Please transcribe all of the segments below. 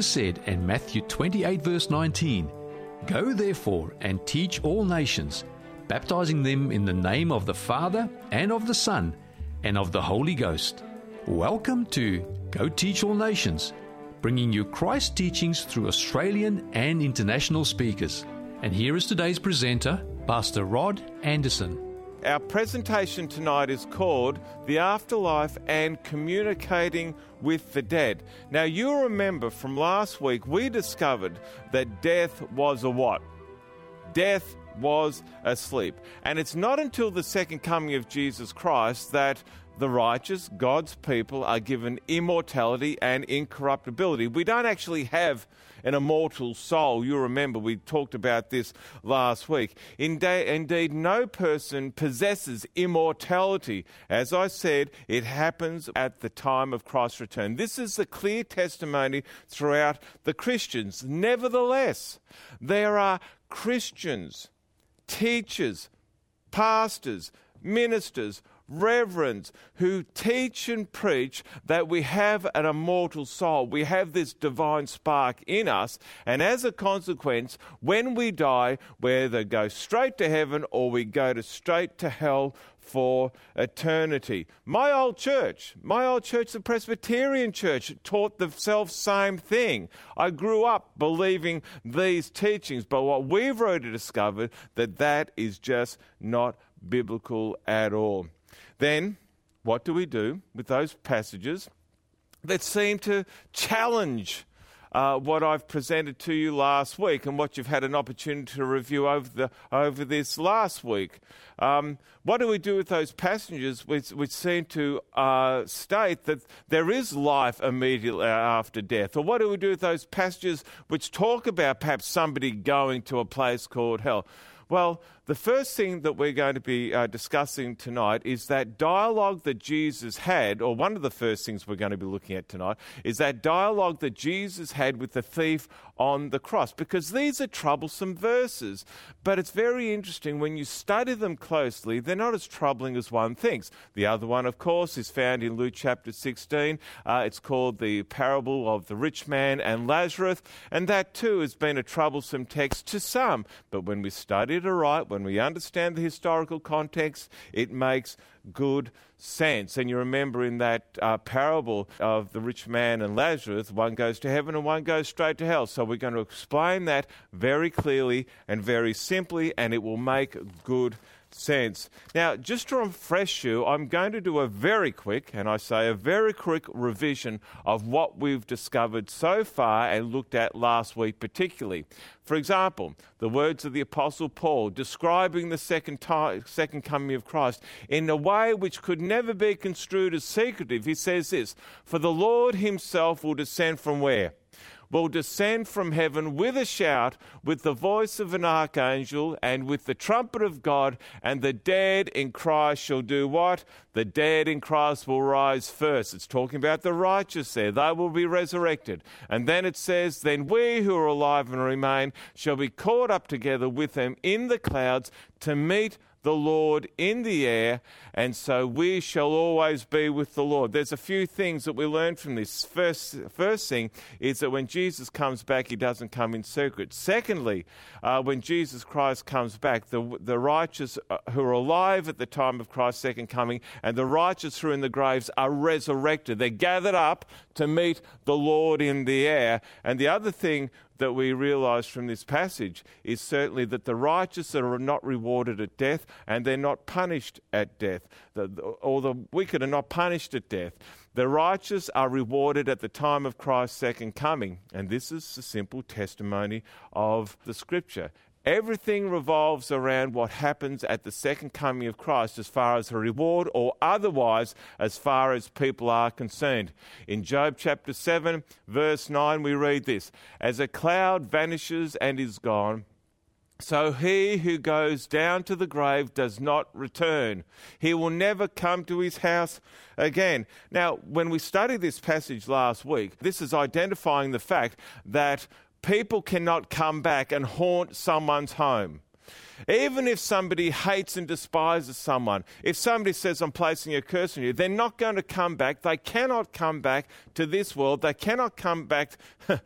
Jesus said in Matthew 28, verse 19, Go therefore and teach all nations, baptizing them in the name of the Father and of the Son and of the Holy Ghost. Welcome to Go Teach All Nations, bringing you Christ teachings through Australian and international speakers. And here is today's presenter, Pastor Rod Anderson. Our presentation tonight is called The Afterlife and Communicating with the Dead. Now, you'll remember from last week, we discovered that death was a what? Death was asleep. And it's not until the second coming of Jesus Christ that the righteous, God's people, are given immortality and incorruptibility. We don't actually have an immortal soul. You remember we talked about this last week. Indeed, no person possesses immortality. As I said, it happens at the time of Christ's return. This is the clear testimony throughout the Christians. Nevertheless, there are Christians, teachers, pastors, ministers, reverends who teach and preach that we have an immortal soul. We have this divine spark in us. And as a consequence, when we die, we either go straight to heaven or we go to straight to hell for eternity. My old church, my old church, the Presbyterian church, taught the self same thing. I grew up believing these teachings, but what we've already discovered that that is just not biblical at all. Then, what do we do with those passages that seem to challenge uh, what I've presented to you last week and what you've had an opportunity to review over, the, over this last week. Um, what do we do with those passages which, which seem to uh, state that there is life immediately after death? Or what do we do with those passages which talk about perhaps somebody going to a place called hell? Well, the first thing that we're going to be uh, discussing tonight is that dialogue that Jesus had, or one of the first things we're going to be looking at tonight, is that dialogue that Jesus had with the thief on the cross, because these are troublesome verses. But it's very interesting when you study them closely, they're not as troubling as one thinks. The other one, of course, is found in Luke chapter 16. Uh, it's called the parable of the rich man and Lazarus, and that too has been a troublesome text to some. But when we study it aright, when we understand the historical context, it makes good sense. And you remember in that uh, parable of the rich man and Lazarus, one goes to heaven and one goes straight to hell. So we're going to explain that very clearly and very simply, and it will make good sense. Now, just to refresh you, I'm going to do a very quick, and I say a very quick revision of what we've discovered so far and looked at last week, particularly. For example, the words of the Apostle Paul describing the second, time, second coming of Christ in a way which could never be construed as secretive. He says this For the Lord himself will descend from where? Will descend from heaven with a shout, with the voice of an archangel, and with the trumpet of God, and the dead in Christ shall do what? The dead in Christ will rise first. It's talking about the righteous there. They will be resurrected. And then it says, Then we who are alive and remain shall be caught up together with them in the clouds to meet the Lord in the air, and so we shall always be with the Lord. There's a few things that we learn from this. First, first thing is that when Jesus comes back, he doesn't come in secret. Secondly, uh, when Jesus Christ comes back, the, the righteous uh, who are alive at the time of Christ's second coming and the righteous who are in the graves are resurrected. They're gathered up to meet the Lord in the air. And the other thing that we realize from this passage is certainly that the righteous are not rewarded at death and they're not punished at death, or the wicked are not punished at death. The righteous are rewarded at the time of Christ's second coming. And this is the simple testimony of the scripture. Everything revolves around what happens at the second coming of Christ as far as a reward or otherwise as far as people are concerned. In Job chapter 7, verse 9, we read this As a cloud vanishes and is gone, so he who goes down to the grave does not return. He will never come to his house again. Now, when we studied this passage last week, this is identifying the fact that people cannot come back and haunt someone's home. Even if somebody hates and despises someone, if somebody says, I'm placing a curse on you, they're not going to come back. They cannot come back to this world. They cannot come back.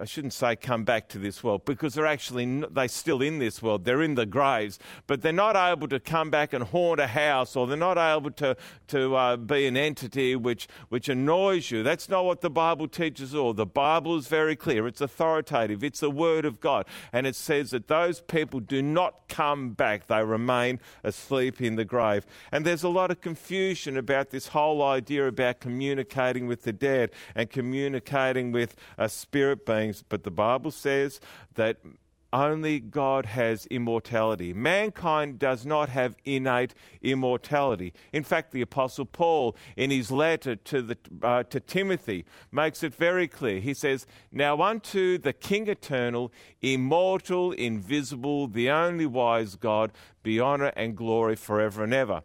I shouldn't say come back to this world because they're actually they're still in this world. They're in the graves, but they're not able to come back and haunt a house, or they're not able to to uh, be an entity which which annoys you. That's not what the Bible teaches. All the Bible is very clear. It's authoritative. It's the Word of God, and it says that those people do not come back. They remain asleep in the grave. And there's a lot of confusion about this whole idea about communicating with the dead and communicating with a spirit being things, but the Bible says that only God has immortality. Mankind does not have innate immortality. In fact, the Apostle Paul, in his letter to, the, uh, to Timothy, makes it very clear. He says, Now unto the King eternal, immortal, invisible, the only wise God, be honour and glory forever and ever.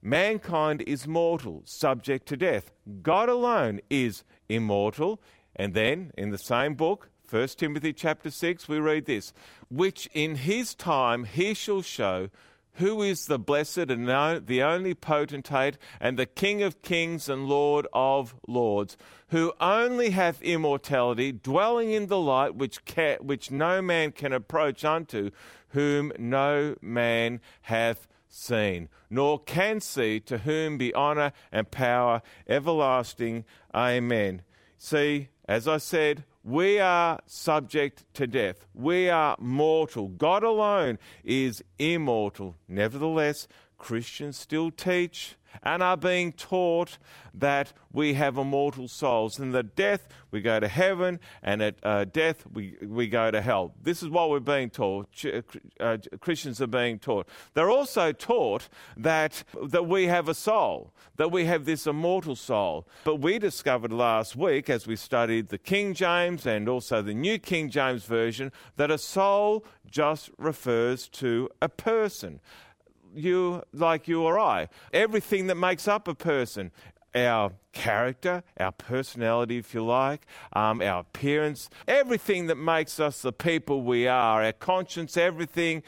Mankind is mortal, subject to death. God alone is immortal, and then in the same book, 1 Timothy chapter 6, we read this which in his time he shall show who is the blessed and the only potentate and the King of kings and Lord of lords, who only hath immortality, dwelling in the light which, which no man can approach unto, whom no man hath seen, nor can see, to whom be honour and power everlasting. Amen. See, as I said, we are subject to death. We are mortal. God alone is immortal. Nevertheless, Christians still teach and are being taught that we have immortal souls. And that death, we go to heaven, and at uh, death, we, we go to hell. This is what we're being taught. Uh, Christians are being taught. They're also taught that, that we have a soul, that we have this immortal soul. But we discovered last week, as we studied the King James and also the New King James Version, that a soul just refers to a person you like you or I. Everything that makes up a person, our character, our personality, if you like, um, our appearance, everything that makes us the people we are, our conscience, everything,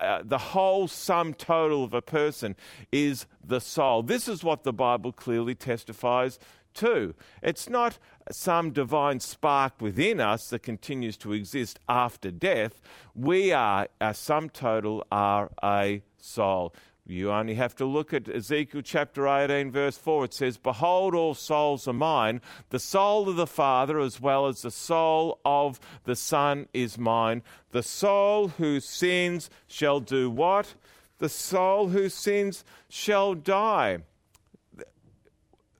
uh, the whole sum total of a person is the soul. This is what the Bible clearly testifies to. It's not some divine spark within us that continues to exist after death. We are, our sum total, are a soul. You only have to look at Ezekiel chapter 18, verse 4. It says, Behold, all souls are mine. The soul of the Father, as well as the soul of the Son, is mine. The soul who sins shall do what? The soul who sins shall die.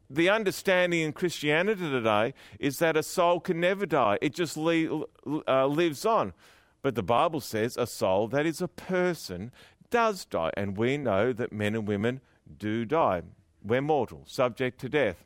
The understanding in Christianity today is that a soul can never die, it just uh, lives on. But the Bible says a soul, that is a person, does die, and we know that men and women do die. We're mortal, subject to death.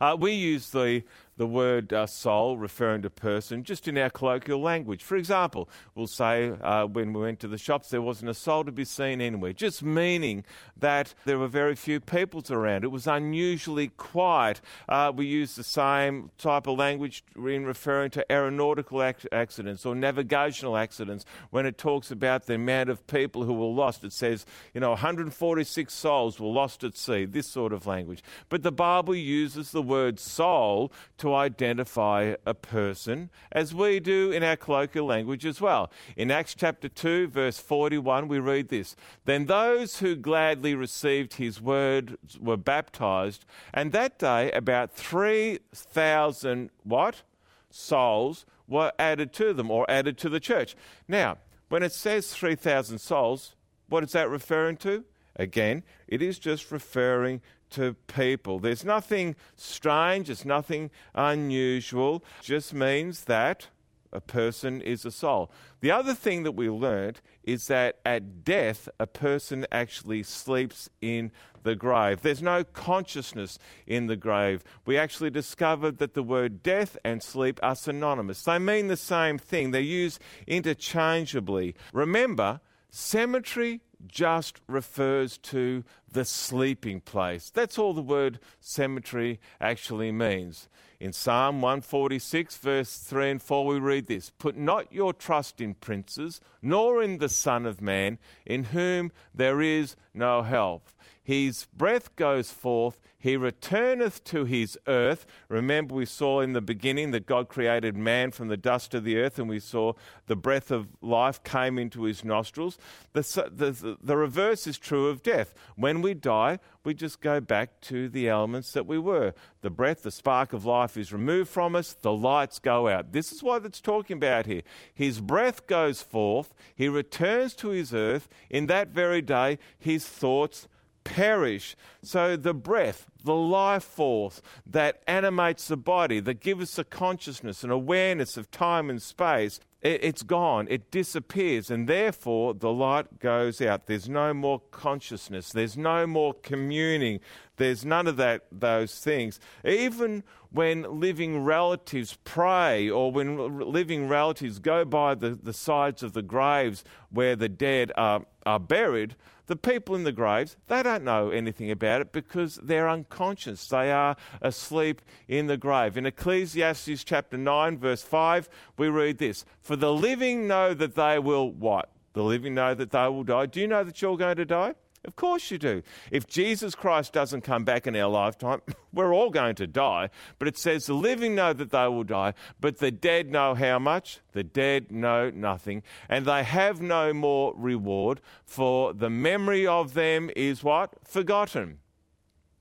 Uh, we use the the word uh, soul referring to person just in our colloquial language. For example, we'll say uh, when we went to the shops, there wasn't a soul to be seen anywhere, just meaning that there were very few peoples around. It was unusually quiet. Uh, we use the same type of language in referring to aeronautical ac- accidents or navigational accidents when it talks about the amount of people who were lost. It says, you know, 146 souls were lost at sea, this sort of language. But the Bible uses the word soul to identify a person, as we do in our colloquial language as well. In Acts chapter 2, verse 41, we read this Then those who gladly received his word were baptized, and that day about 3,000 what? Souls were added to them or added to the church. Now, when it says 3,000 souls, what is that referring to? Again, it is just referring to people. There's nothing strange, it's nothing unusual, it just means that a person is a soul. The other thing that we learned is that at death, a person actually sleeps in the grave. There's no consciousness in the grave. We actually discovered that the word death and sleep are synonymous. They mean the same thing, they're used interchangeably. Remember, cemetery just refers to the sleeping place. That's all the word cemetery actually means. In Psalm 146, verse 3 and 4, we read this Put not your trust in princes, nor in the Son of Man, in whom there is no help. His breath goes forth, he returneth to his earth. Remember, we saw in the beginning that God created man from the dust of the earth, and we saw the breath of life came into his nostrils. The, the, the reverse is true of death. When we die, we just go back to the elements that we were. The breath, the spark of life is removed from us, the lights go out. This is what it's talking about here. His breath goes forth, he returns to his earth. In that very day, his thoughts perish. So the breath, the life force that animates the body, that gives us a consciousness, an awareness of time and space, it, it's gone. It disappears. And therefore, the light goes out. There's no more consciousness. There's no more communing. There's none of that, those things. Even when living relatives pray or when living relatives go by the, the sides of the graves where the dead are, are buried, the people in the graves, they don't know anything about it because they're unconscious. They are asleep in the grave. In Ecclesiastes chapter 9, verse 5, we read this For the living know that they will what? The living know that they will die. Do you know that you're going to die? Of course you do. If Jesus Christ doesn't come back in our lifetime, we're all going to die. But it says the living know that they will die, but the dead know how much? The dead know nothing, and they have no more reward, for the memory of them is what? Forgotten.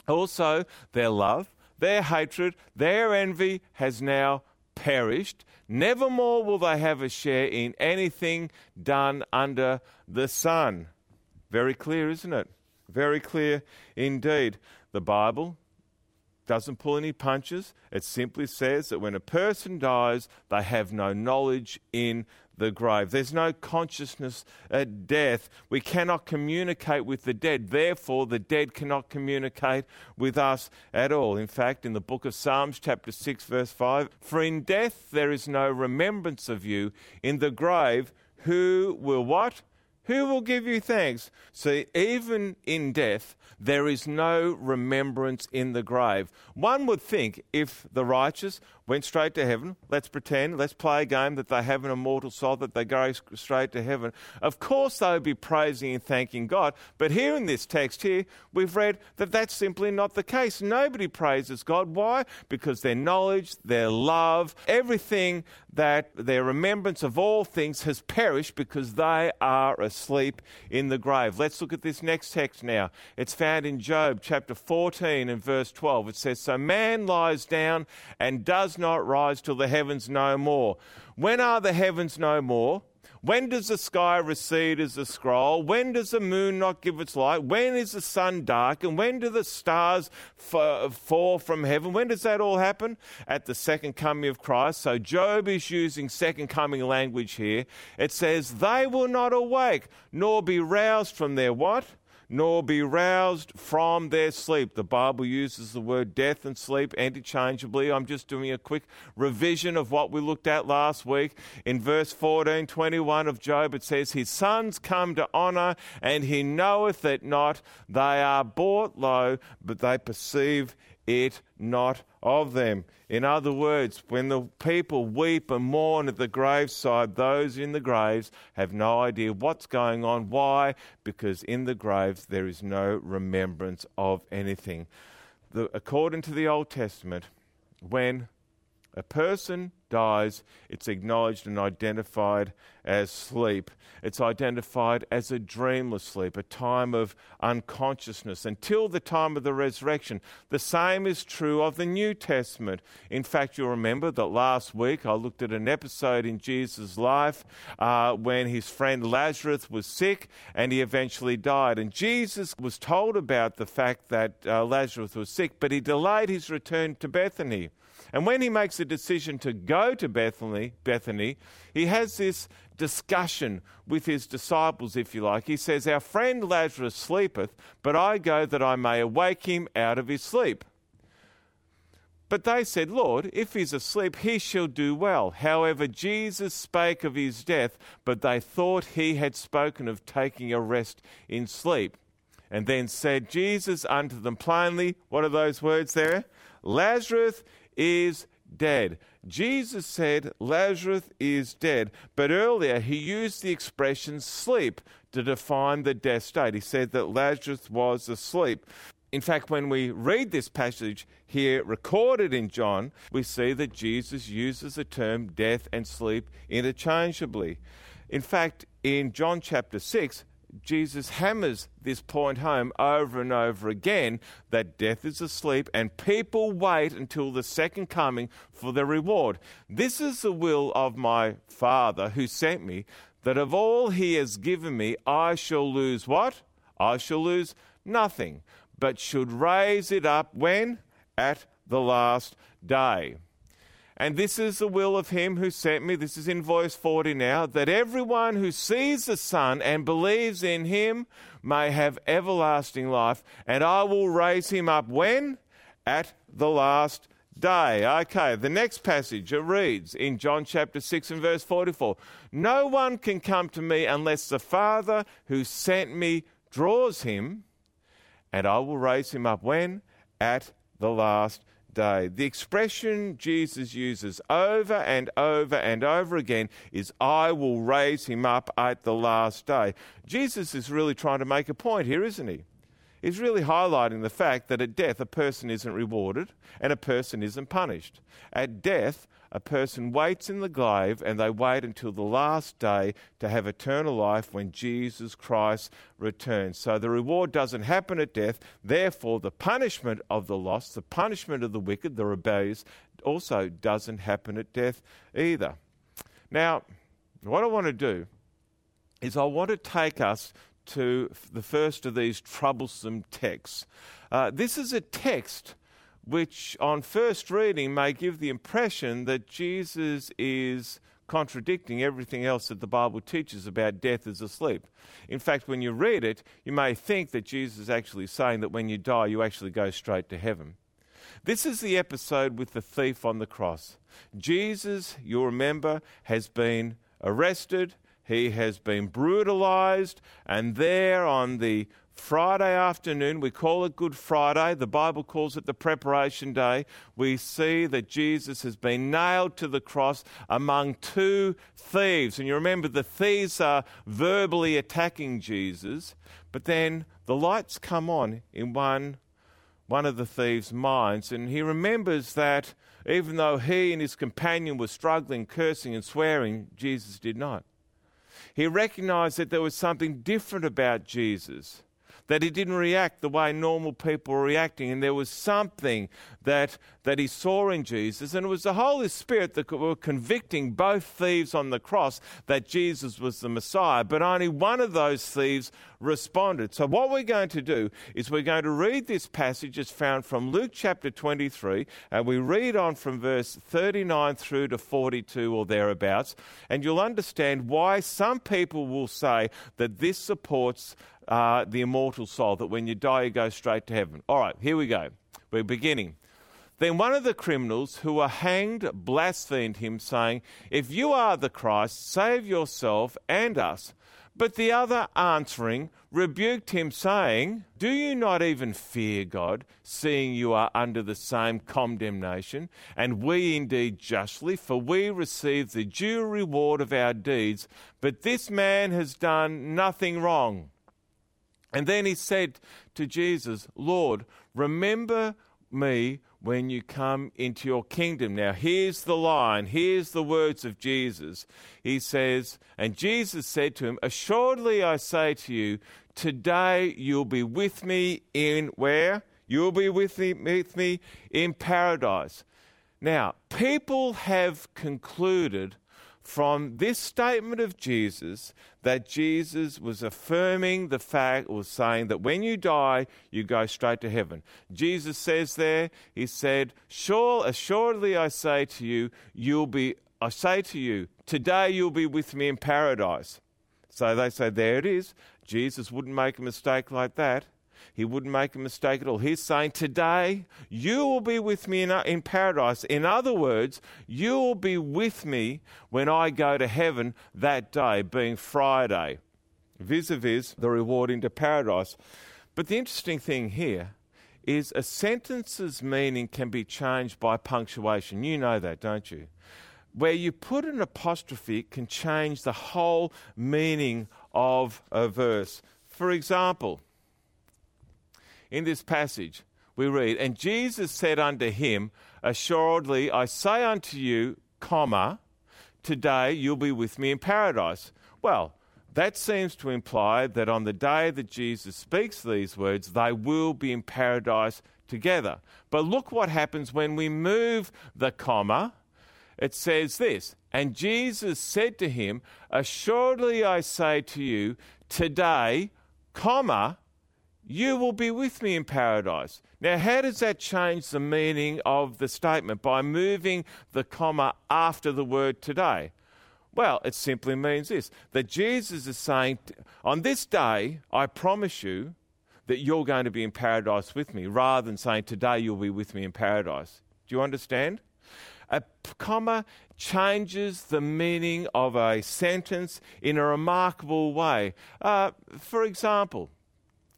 Also, their love, their hatred, their envy has now perished. Nevermore will they have a share in anything done under the sun. Very clear, isn't it? Very clear indeed. The Bible doesn't pull any punches. It simply says that when a person dies, they have no knowledge in the grave. There's no consciousness at death. We cannot communicate with the dead. Therefore, the dead cannot communicate with us at all. In fact, in the book of Psalms, chapter 6, verse 5, for in death there is no remembrance of you. In the grave, who will what? Who will give you thanks? See, even in death, there is no remembrance in the grave. One would think if the righteous went straight to heaven, let's pretend, let's play a game that they have an immortal soul, that they go straight to heaven. Of course, they would be praising and thanking God. But here in this text here, we've read that that's simply not the case. Nobody praises God. Why? Because their knowledge, their love, everything that their remembrance of all things has perished because they are asleep in the grave. Let's look at this next text now. It's found in Job chapter 14 and verse 12. It says, So man lies down and does not rise till the heavens no more. When are the heavens no more? When does the sky recede as a scroll? When does the moon not give its light? When is the sun dark? And when do the stars f- fall from heaven? When does that all happen? At the second coming of Christ. So Job is using second coming language here. It says, They will not awake, nor be roused from their what? Nor be roused from their sleep. The Bible uses the word death and sleep interchangeably. I'm just doing a quick revision of what we looked at last week. In verse 14, 21 of Job, it says, His sons come to honor, and he knoweth it not. They are brought low, but they perceive it not of them. In other words, when the people weep and mourn at the graveside, those in the graves have no idea what's going on. Why? Because in the graves there is no remembrance of anything. The, according to the Old Testament, when a person dies, it's acknowledged and identified as sleep. It's identified as a dreamless sleep, a time of unconsciousness until the time of the resurrection. The same is true of the New Testament. In fact, you'll remember that last week I looked at an episode in Jesus' life uh, when his friend Lazarus was sick and he eventually died. And Jesus was told about the fact that uh, Lazarus was sick, but he delayed his return to Bethany. And when he makes a decision to go to Bethany, Bethany, he has this discussion with his disciples, if you like. He says, Our friend Lazarus sleepeth, but I go that I may awake him out of his sleep. But they said, Lord, if he's asleep, he shall do well. However, Jesus spake of his death, but they thought he had spoken of taking a rest in sleep. And then said Jesus unto them plainly, What are those words there? Lazarus is dead. Jesus said Lazarus is dead, but earlier he used the expression sleep to define the death state. He said that Lazarus was asleep. In fact, when we read this passage here recorded in John, we see that Jesus uses the term death and sleep interchangeably. In fact, in John chapter 6, Jesus hammers this point home over and over again that death is asleep and people wait until the second coming for their reward. This is the will of my Father who sent me, that of all he has given me, I shall lose what? I shall lose nothing, but should raise it up when? At the last day. And this is the will of him who sent me. This is in verse 40 now that everyone who sees the Son and believes in him may have everlasting life. And I will raise him up when? At the last day. Okay, the next passage it reads in John chapter 6 and verse 44 No one can come to me unless the Father who sent me draws him, and I will raise him up when? At the last day. The expression Jesus uses over and over and over again is, I will raise him up at the last day. Jesus is really trying to make a point here, isn't he? He's really highlighting the fact that at death, a person isn't rewarded and a person isn't punished. At death, a person waits in the grave and they wait until the last day to have eternal life when Jesus Christ returns. So the reward doesn't happen at death. Therefore, the punishment of the lost, the punishment of the wicked, the rebellious, also doesn't happen at death either. Now, what I want to do is I want to take us to the first of these troublesome texts. Uh, this is a text which on first reading may give the impression that Jesus is contradicting everything else that the Bible teaches about death as a sleep. In fact, when you read it, you may think that Jesus is actually saying that when you die, you actually go straight to heaven. This is the episode with the thief on the cross. Jesus, you'll remember, has been arrested, he has been brutalized, and there on the Friday afternoon, we call it Good Friday. The Bible calls it the preparation day. We see that Jesus has been nailed to the cross among two thieves. And you remember the thieves are verbally attacking Jesus, but then the lights come on in one, one of the thieves' minds, and he remembers that even though he and his companion were struggling, cursing, and swearing, Jesus did not. He recognized that there was something different about Jesus that he didn't react the way normal people were reacting. And there was something that, that he saw in Jesus. And it was the Holy Spirit that were convicting both thieves on the cross that Jesus was the Messiah. But only one of those thieves responded. So, what we're going to do is we're going to read this passage. It's found from Luke chapter 23, and we read on from verse 39 through to 42 or thereabouts. And you'll understand why some people will say that this supports uh, the immortal soul, that when you die, you go straight to heaven. All right, here we go. We're beginning. Then one of the criminals who were hanged blasphemed him, saying, If you are the Christ, save yourself and us. But the other answering rebuked him, saying, Do you not even fear God, seeing you are under the same condemnation? And we indeed justly, for we receive the due reward of our deeds. But this man has done nothing wrong. And then he said to Jesus, Lord, remember me when you come into your kingdom. Now, here's the line, here's the words of Jesus. He says, And Jesus said to him, Assuredly I say to you, today you'll be with me in where? You'll be with me, with me in paradise. Now, people have concluded from this statement of Jesus that Jesus was affirming the fact or saying that when you die, you go straight to heaven. Jesus says there, He said, Sure, assuredly I say to you, you'll be, I say to you, today you'll be with me in paradise. So they say, There it is. Jesus wouldn't make a mistake like that. He wouldn't make a mistake at all. He's saying, Today you will be with me in, in paradise. In other words, you will be with me when I go to heaven that day, being Friday, vis a vis the reward into paradise. But the interesting thing here is a sentence's meaning can be changed by punctuation. You know that, don't you? Where you put an apostrophe can change the whole meaning of a verse. For example, in this passage, we read, And Jesus said unto him, Assuredly, I say unto you, comma, today you'll be with me in paradise. Well, that seems to imply that on the day that Jesus speaks these words, they will be in paradise together. But look what happens when we move the comma. It says this And Jesus said to him, Assuredly I say to you, today, comma, you will be with me in paradise. Now, how does that change the meaning of the statement? By moving the comma after the word today. Well, it simply means this that Jesus is saying, On this day, I promise you that you're going to be in paradise with me, rather than saying, Today you'll be with me in paradise. Do you understand? A comma changes the meaning of a sentence in a remarkable way. Uh, for example,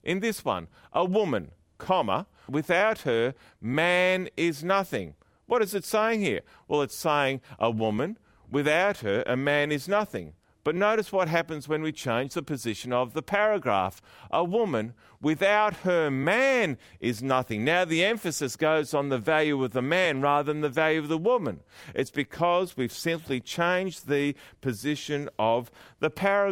in this one, a woman, comma, without her, man is nothing. What is it saying here? Well, it's saying a woman Without her, a man is nothing. But notice what happens when we change the position of the paragraph. A woman without her man is nothing. Now the emphasis goes on the value of the man rather than the value of the woman. It's because we've simply changed the position of the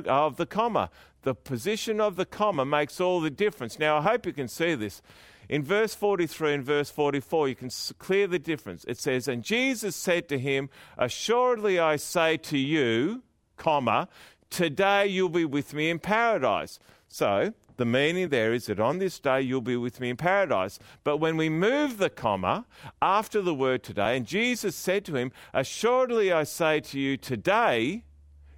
of the comma. The position of the comma makes all the difference. Now I hope you can see this. In verse 43 and verse 44, you can clear the difference. It says, And Jesus said to him, Assuredly I say to you, comma, today you'll be with me in paradise. So, the meaning there is that on this day you'll be with me in paradise. But when we move the comma after the word today, and Jesus said to him, Assuredly I say to you, today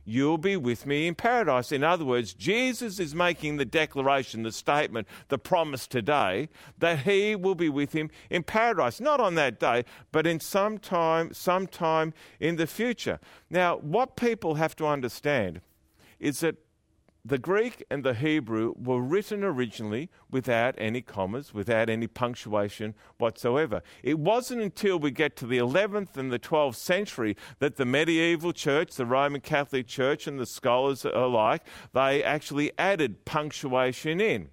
you'll be with me in paradise. In other words, Jesus is making the declaration, the statement, the promise today that he will be with him in paradise. Not on that day, but in some time, sometime in the future. Now, what people have to understand is that the Greek and the Hebrew were written originally without any commas, without any punctuation whatsoever. It wasn't until we get to the 11th and the 12th century that the medieval church, the Roman Catholic Church, and the scholars alike, they actually added punctuation in.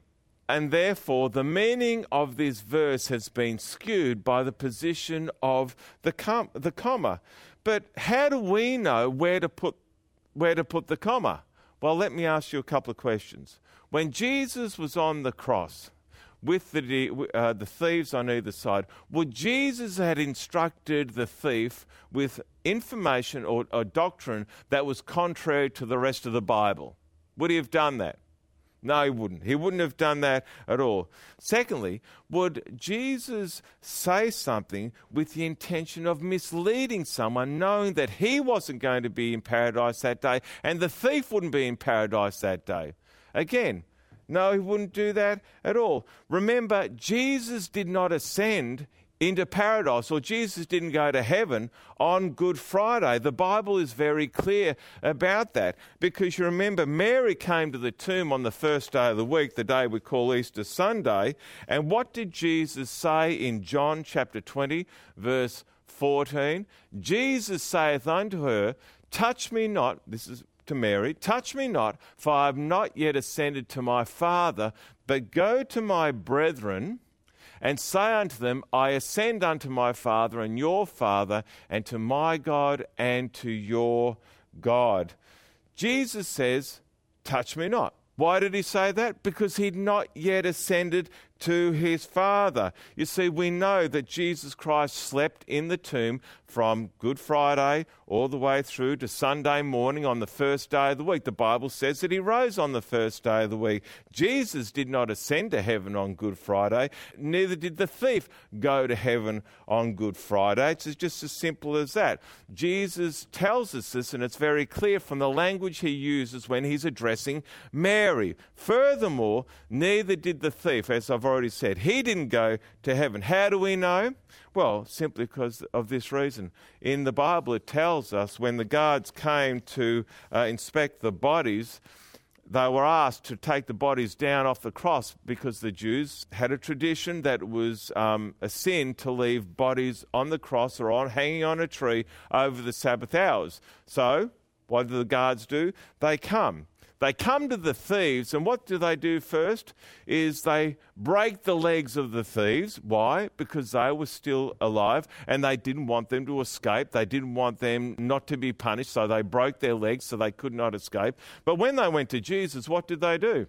And therefore, the meaning of this verse has been skewed by the position of the, com- the comma. But how do we know where to put, where to put the comma? Well, let me ask you a couple of questions. When Jesus was on the cross with the, uh, the thieves on either side, would Jesus had instructed the thief with information or, or doctrine that was contrary to the rest of the Bible? Would he have done that? No, he wouldn't. He wouldn't have done that at all. Secondly, would Jesus say something with the intention of misleading someone, knowing that he wasn't going to be in paradise that day and the thief wouldn't be in paradise that day? Again, no, he wouldn't do that at all. Remember, Jesus did not ascend into paradise, or Jesus didn't go to heaven on Good Friday. The Bible is very clear about that because you remember Mary came to the tomb on the first day of the week, the day we call Easter Sunday. And what did Jesus say in John chapter 20, verse 14? Jesus saith unto her, Touch me not, this is to Mary, Touch me not, for I have not yet ascended to my Father, but go to my brethren and say unto them, I ascend unto my Father and your Father, and to my God and to your God. Jesus says, Touch me not. Why did he say that? Because he'd not yet ascended to his Father. You see, we know that Jesus Christ slept in the tomb from Good Friday all the way through to Sunday morning on the first day of the week. The Bible says that he rose on the first day of the week. Jesus did not ascend to heaven on Good Friday, neither did the thief go to heaven on Good Friday. It's just as simple as that. Jesus tells us this, and it's very clear from the language he uses when he's addressing Mary. Furthermore, neither did the thief, as I've already said. He didn't go to heaven. How do we know? Well, simply because of this reason. In the Bible, it tells us when the guards came to uh, inspect the bodies, they were asked to take the bodies down off the cross because the Jews had a tradition that it was um, a sin to leave bodies on the cross or on hanging on a tree over the Sabbath hours. So, what do the guards do? They come they come to the thieves, and what do they do first? Is they break the legs of the thieves. Why? Because they were still alive and they didn't want them to escape. They didn't want them not to be punished, so they broke their legs so they could not escape. But when they went to Jesus, what did they do?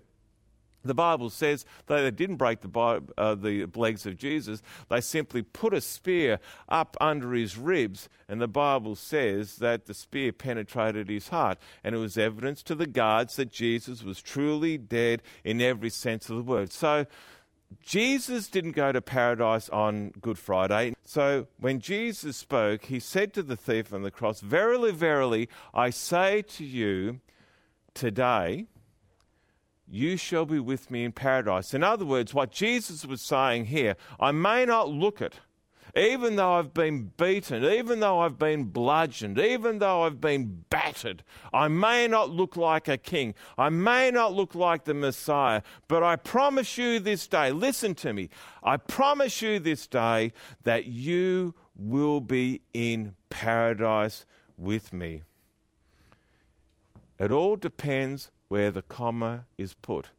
The Bible says that they didn't break the, uh, the legs of Jesus, they simply put a spear up under his ribs, and the Bible says that the spear penetrated his heart. And it was evidence to the guards that Jesus was truly dead in every sense of the word. So, Jesus didn't go to paradise on Good Friday. So when Jesus spoke, he said to the thief on the cross, Verily, verily, I say to you, today you shall be with me in paradise. In other words, what Jesus was saying here, I may not look it, even though I've been beaten, even though I've been bludgeoned, even though I've been battered, I may not look like a king, I may not look like the Messiah, but I promise you this day, listen to me, I promise you this day that you will be in paradise with me. It all depends where the comma is put.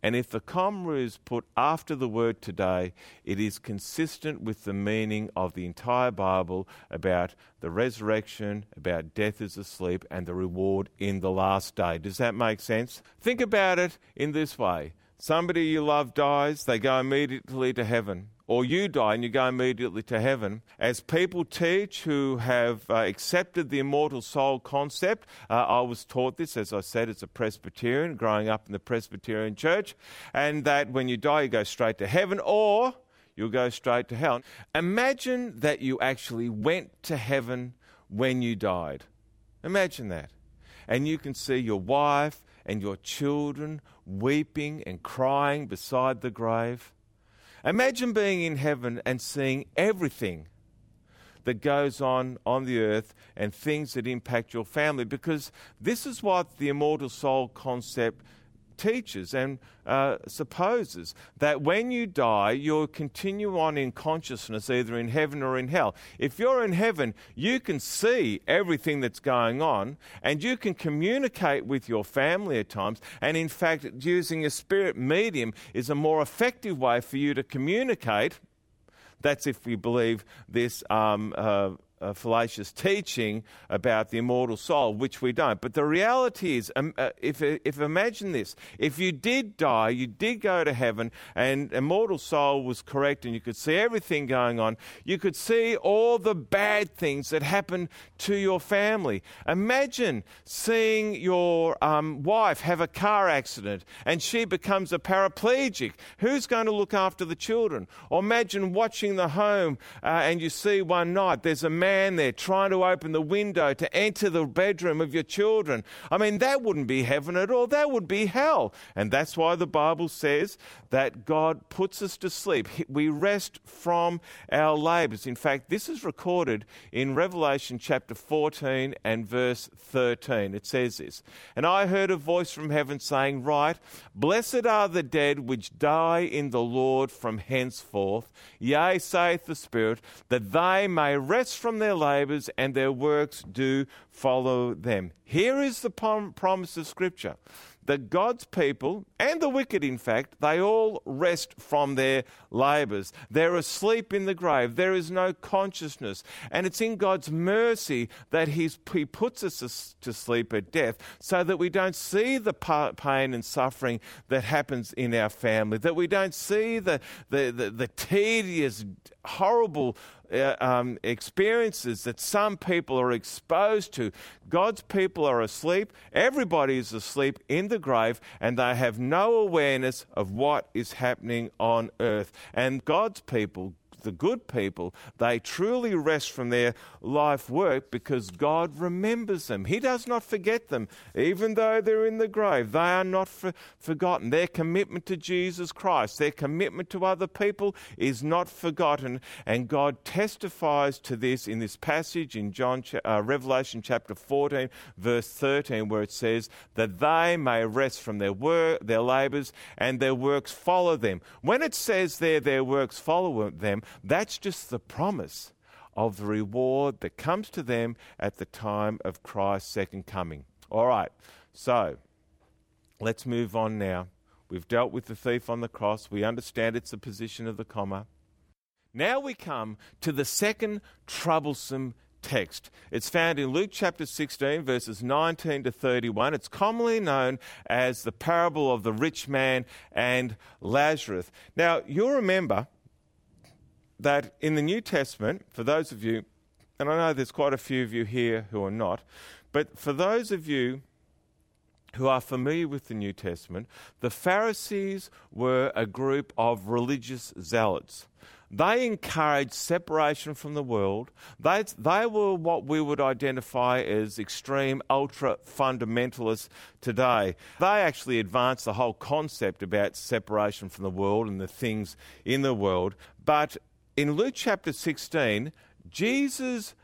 And if the comma is put after the word today, it is consistent with the meaning of the entire Bible about the resurrection, about death is asleep, and the reward in the last day. Does that make sense? Think about it in this way somebody you love dies, they go immediately to heaven or you die and you go immediately to heaven. As people teach who have uh, accepted the immortal soul concept, uh, I was taught this, as I said, as a Presbyterian, growing up in the Presbyterian church, and that when you die, you go straight to heaven, or you'll go straight to hell. Imagine that you actually went to heaven when you died. Imagine that. And you can see your wife and your children weeping and crying beside the grave. Imagine being in heaven and seeing everything that goes on on the earth and things that impact your family because this is what the immortal soul concept teaches and uh, supposes that when you die, you'll continue on in consciousness either in heaven or in hell. If you're in heaven, you can see everything that's going on and you can communicate with your family at times. And in fact, using a spirit medium is a more effective way for you to communicate. That's if we believe this um, uh, uh, fallacious teaching about the immortal soul, which we don't. But the reality is, um, uh, if, if imagine this, if you did die, you did go to heaven, and immortal soul was correct, and you could see everything going on, you could see all the bad things that happened to your family. Imagine seeing your um, wife have a car accident and she becomes a paraplegic. Who's going to look after the children? Or imagine watching the home uh, and you see one night there's a man there trying to open the window to enter the bedroom of your children. I mean, that wouldn't be heaven at all. That would be hell. And that's why the Bible says that God puts us to sleep. We rest from our labors. In fact, this is recorded in Revelation chapter 14 and verse 13. It says this And I heard a voice from heaven saying, Write, blessed are the dead which die in the Lord from henceforth. Yea, saith the Spirit, that they may rest from their labours, and their works do follow them. Here is the promise of Scripture that God's people, and the wicked in fact, they all rest from their labours. They're asleep in the grave. There is no consciousness. And it's in God's mercy that He puts us to sleep at death so that we don't see the pain and suffering that happens in our family, that we don't see the, the, the, the tedious, horrible uh, um, experiences that some people are exposed to. God's people are asleep. Everybody is asleep in the grave, and they have no awareness of what is happening on earth. And God's people, the good people, they truly rest from their life work because God remembers them. He does not forget them. Even though they're in the grave, they are not for, forgotten. Their commitment to Jesus Christ, their commitment to other people is not forgotten. And God testifies to this in this passage in John, uh, Revelation chapter 14, verse 13, where it says that they may rest from their work, their labors, and their works follow them. When it says there, their works follow them, that's just the promise of the reward that comes to them at the time of Christ's second coming. All right, so let's move on now. We've dealt with the thief on the cross. We understand it's the position of the comma. Now we come to the second troublesome text. It's found in Luke chapter 16, verses 19 to 31. It's commonly known as the parable of the rich man and Lazarus. Now, you'll remember that in the New Testament, for those of you, and I know there's quite a few of you here who are not, but for those of you who are familiar with the New Testament, the Pharisees were a group of religious zealots. They encouraged separation from the world. They, they were what we would identify as extreme ultra fundamentalists today. They actually advanced the whole concept about separation from the world and the things in the world. But in Luke chapter 16, Jesus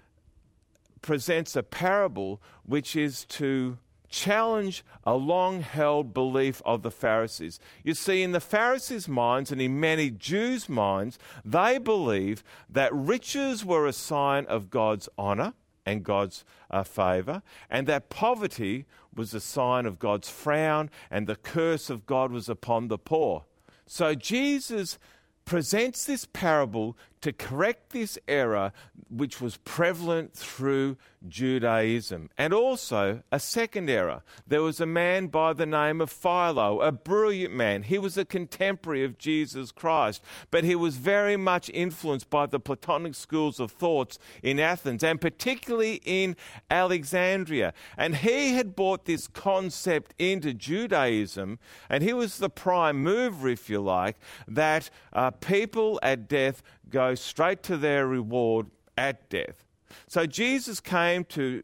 presents a parable which is to challenge a long held belief of the Pharisees. You see, in the Pharisees' minds and in many Jews' minds, they believe that riches were a sign of God's honour and God's uh, favour, and that poverty was a sign of God's frown, and the curse of God was upon the poor. So Jesus presents this parable to correct this error which was prevalent through Judaism. And also a second error. There was a man by the name of Philo, a brilliant man. He was a contemporary of Jesus Christ, but he was very much influenced by the Platonic schools of thoughts in Athens and particularly in Alexandria. And he had brought this concept into Judaism, and he was the prime mover, if you like, that uh, people at death go straight to their reward at death. So Jesus came to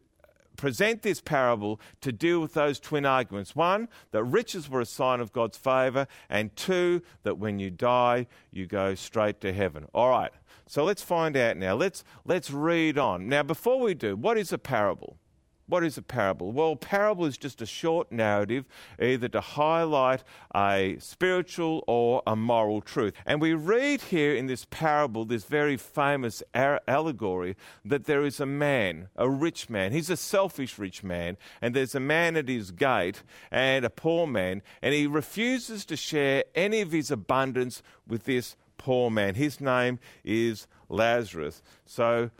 present this parable to deal with those twin arguments. One, that riches were a sign of God's favour, and two, that when you die, you go straight to heaven. All right, so let's find out now. Let's, let's read on. Now, before we do, what is a parable? What is a parable? Well, parable is just a short narrative, either to highlight a spiritual or a moral truth. And we read here in this parable, this very famous allegory, that there is a man, a rich man. He's a selfish rich man, and there's a man at his gate and a poor man, and he refuses to share any of his abundance with this poor man. His name is Lazarus. So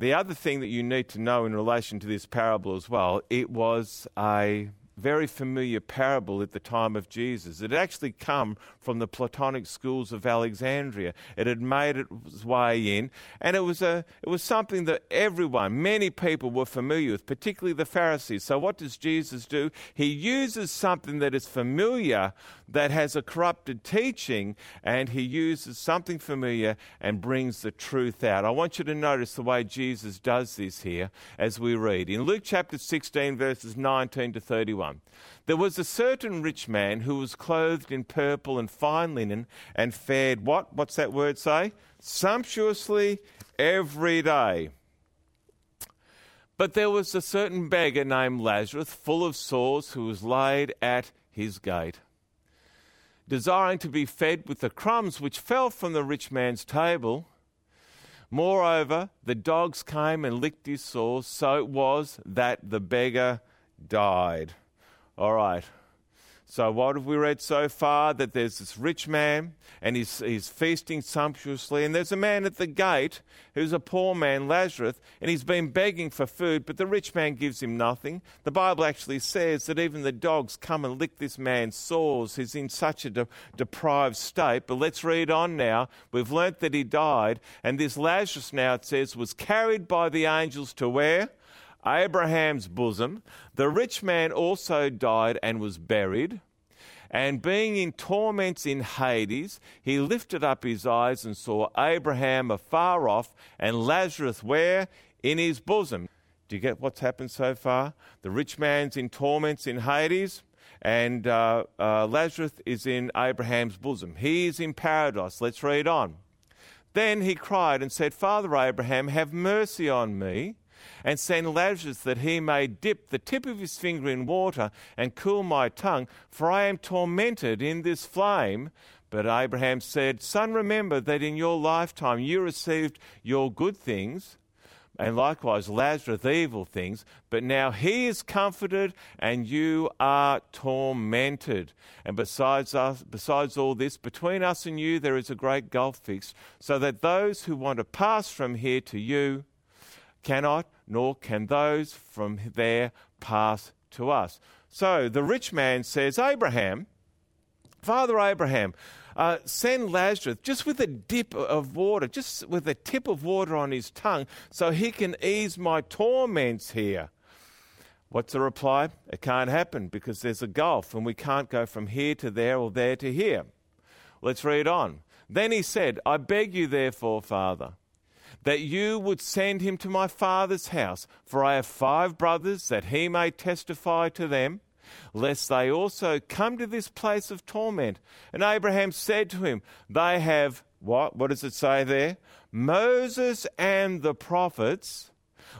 the other thing that you need to know in relation to this parable as well, it was a very familiar parable at the time of Jesus. It had actually come from the Platonic schools of Alexandria. It had made its way in, and it was, a, it was something that everyone, many people were familiar with, particularly the Pharisees. So, what does Jesus do? He uses something that is familiar, that has a corrupted teaching, and he uses something familiar and brings the truth out. I want you to notice the way Jesus does this here as we read. In Luke chapter 16, verses 19 to 31. There was a certain rich man who was clothed in purple and fine linen and fared what? What's that word say? Sumptuously every day. But there was a certain beggar named Lazarus, full of sores, who was laid at his gate, desiring to be fed with the crumbs which fell from the rich man's table. Moreover, the dogs came and licked his sores, so it was that the beggar died. All right. So, what have we read so far? That there's this rich man and he's, he's feasting sumptuously, and there's a man at the gate who's a poor man, Lazarus, and he's been begging for food, but the rich man gives him nothing. The Bible actually says that even the dogs come and lick this man's sores. He's in such a de- deprived state. But let's read on now. We've learnt that he died, and this Lazarus now, it says, was carried by the angels to where? Abraham's bosom. The rich man also died and was buried. And being in torments in Hades, he lifted up his eyes and saw Abraham afar off and Lazarus where? In his bosom. Do you get what's happened so far? The rich man's in torments in Hades, and uh, uh, Lazarus is in Abraham's bosom. He is in paradise. Let's read on. Then he cried and said, Father Abraham, have mercy on me and send Lazarus that he may dip the tip of his finger in water and cool my tongue, for I am tormented in this flame. But Abraham said, Son, remember that in your lifetime you received your good things, and likewise Lazarus evil things, but now he is comforted and you are tormented. And besides us, besides all this, between us and you there is a great gulf fixed, so that those who want to pass from here to you cannot, nor can those from there pass to us. So the rich man says, Abraham, Father Abraham, uh, send Lazarus just with a dip of water, just with a tip of water on his tongue, so he can ease my torments here. What's the reply? It can't happen because there's a gulf and we can't go from here to there or there to here. Let's read on. Then he said, I beg you, therefore, Father, that you would send him to my father's house, for I have five brothers, that he may testify to them, lest they also come to this place of torment. And Abraham said to him, They have what? What does it say there? Moses and the prophets.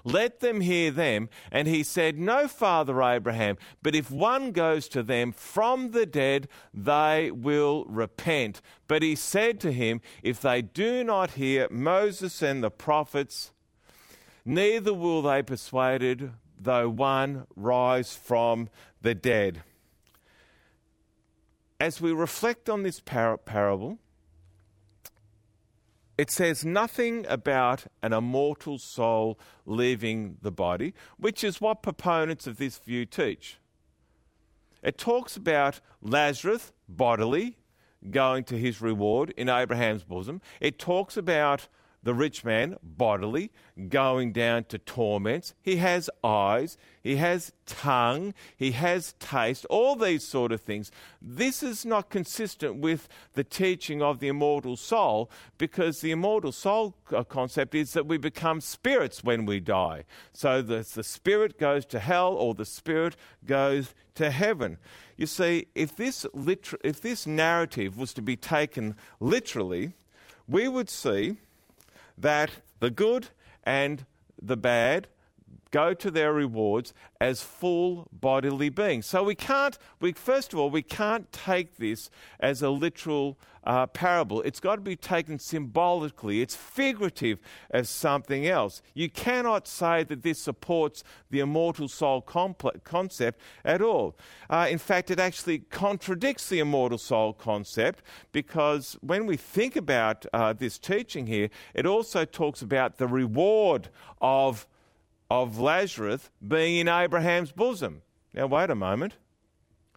Let them hear them. And he said, No, Father Abraham, but if one goes to them from the dead, they will repent. But he said to him, If they do not hear Moses and the prophets, neither will they be persuaded, though one rise from the dead. As we reflect on this par- parable, it says nothing about an immortal soul leaving the body, which is what proponents of this view teach. It talks about Lazarus bodily going to his reward in Abraham's bosom. It talks about the rich man bodily going down to torments. He has eyes, he has tongue, he has taste, all these sort of things. This is not consistent with the teaching of the immortal soul because the immortal soul uh, concept is that we become spirits when we die. So the, the spirit goes to hell or the spirit goes to heaven. You see, if this, liter- if this narrative was to be taken literally, we would see that the good and the bad go to their rewards as full bodily beings. So we can't, we, first of all, we can't take this as a literal uh, parable. It's got to be taken symbolically. It's figurative as something else. You cannot say that this supports the immortal soul compl- concept at all. Uh, in fact, it actually contradicts the immortal soul concept because when we think about uh, this teaching here, it also talks about the reward of of Lazarus being in Abraham's bosom. Now, wait a moment.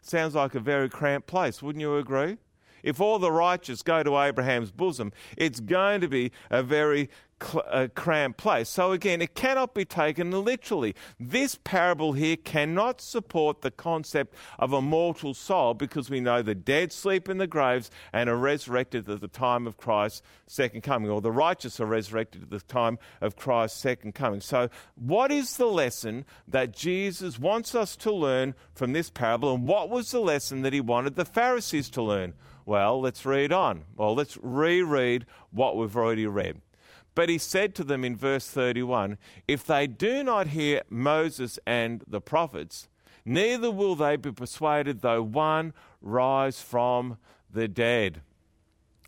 Sounds like a very cramped place, wouldn't you agree? If all the righteous go to Abraham's bosom, it's going to be a very cl- uh, cramped place. So again, it cannot be taken literally. This parable here cannot support the concept of a mortal soul because we know the dead sleep in the graves and are resurrected at the time of Christ's second coming, or the righteous are resurrected at the time of Christ's second coming. So, what is the lesson that Jesus wants us to learn from this parable, and what was the lesson that he wanted the Pharisees to learn? Well, let's read on. Well, let's reread what we've already read. But he said to them in verse 31 If they do not hear Moses and the prophets, neither will they be persuaded though one rise from the dead.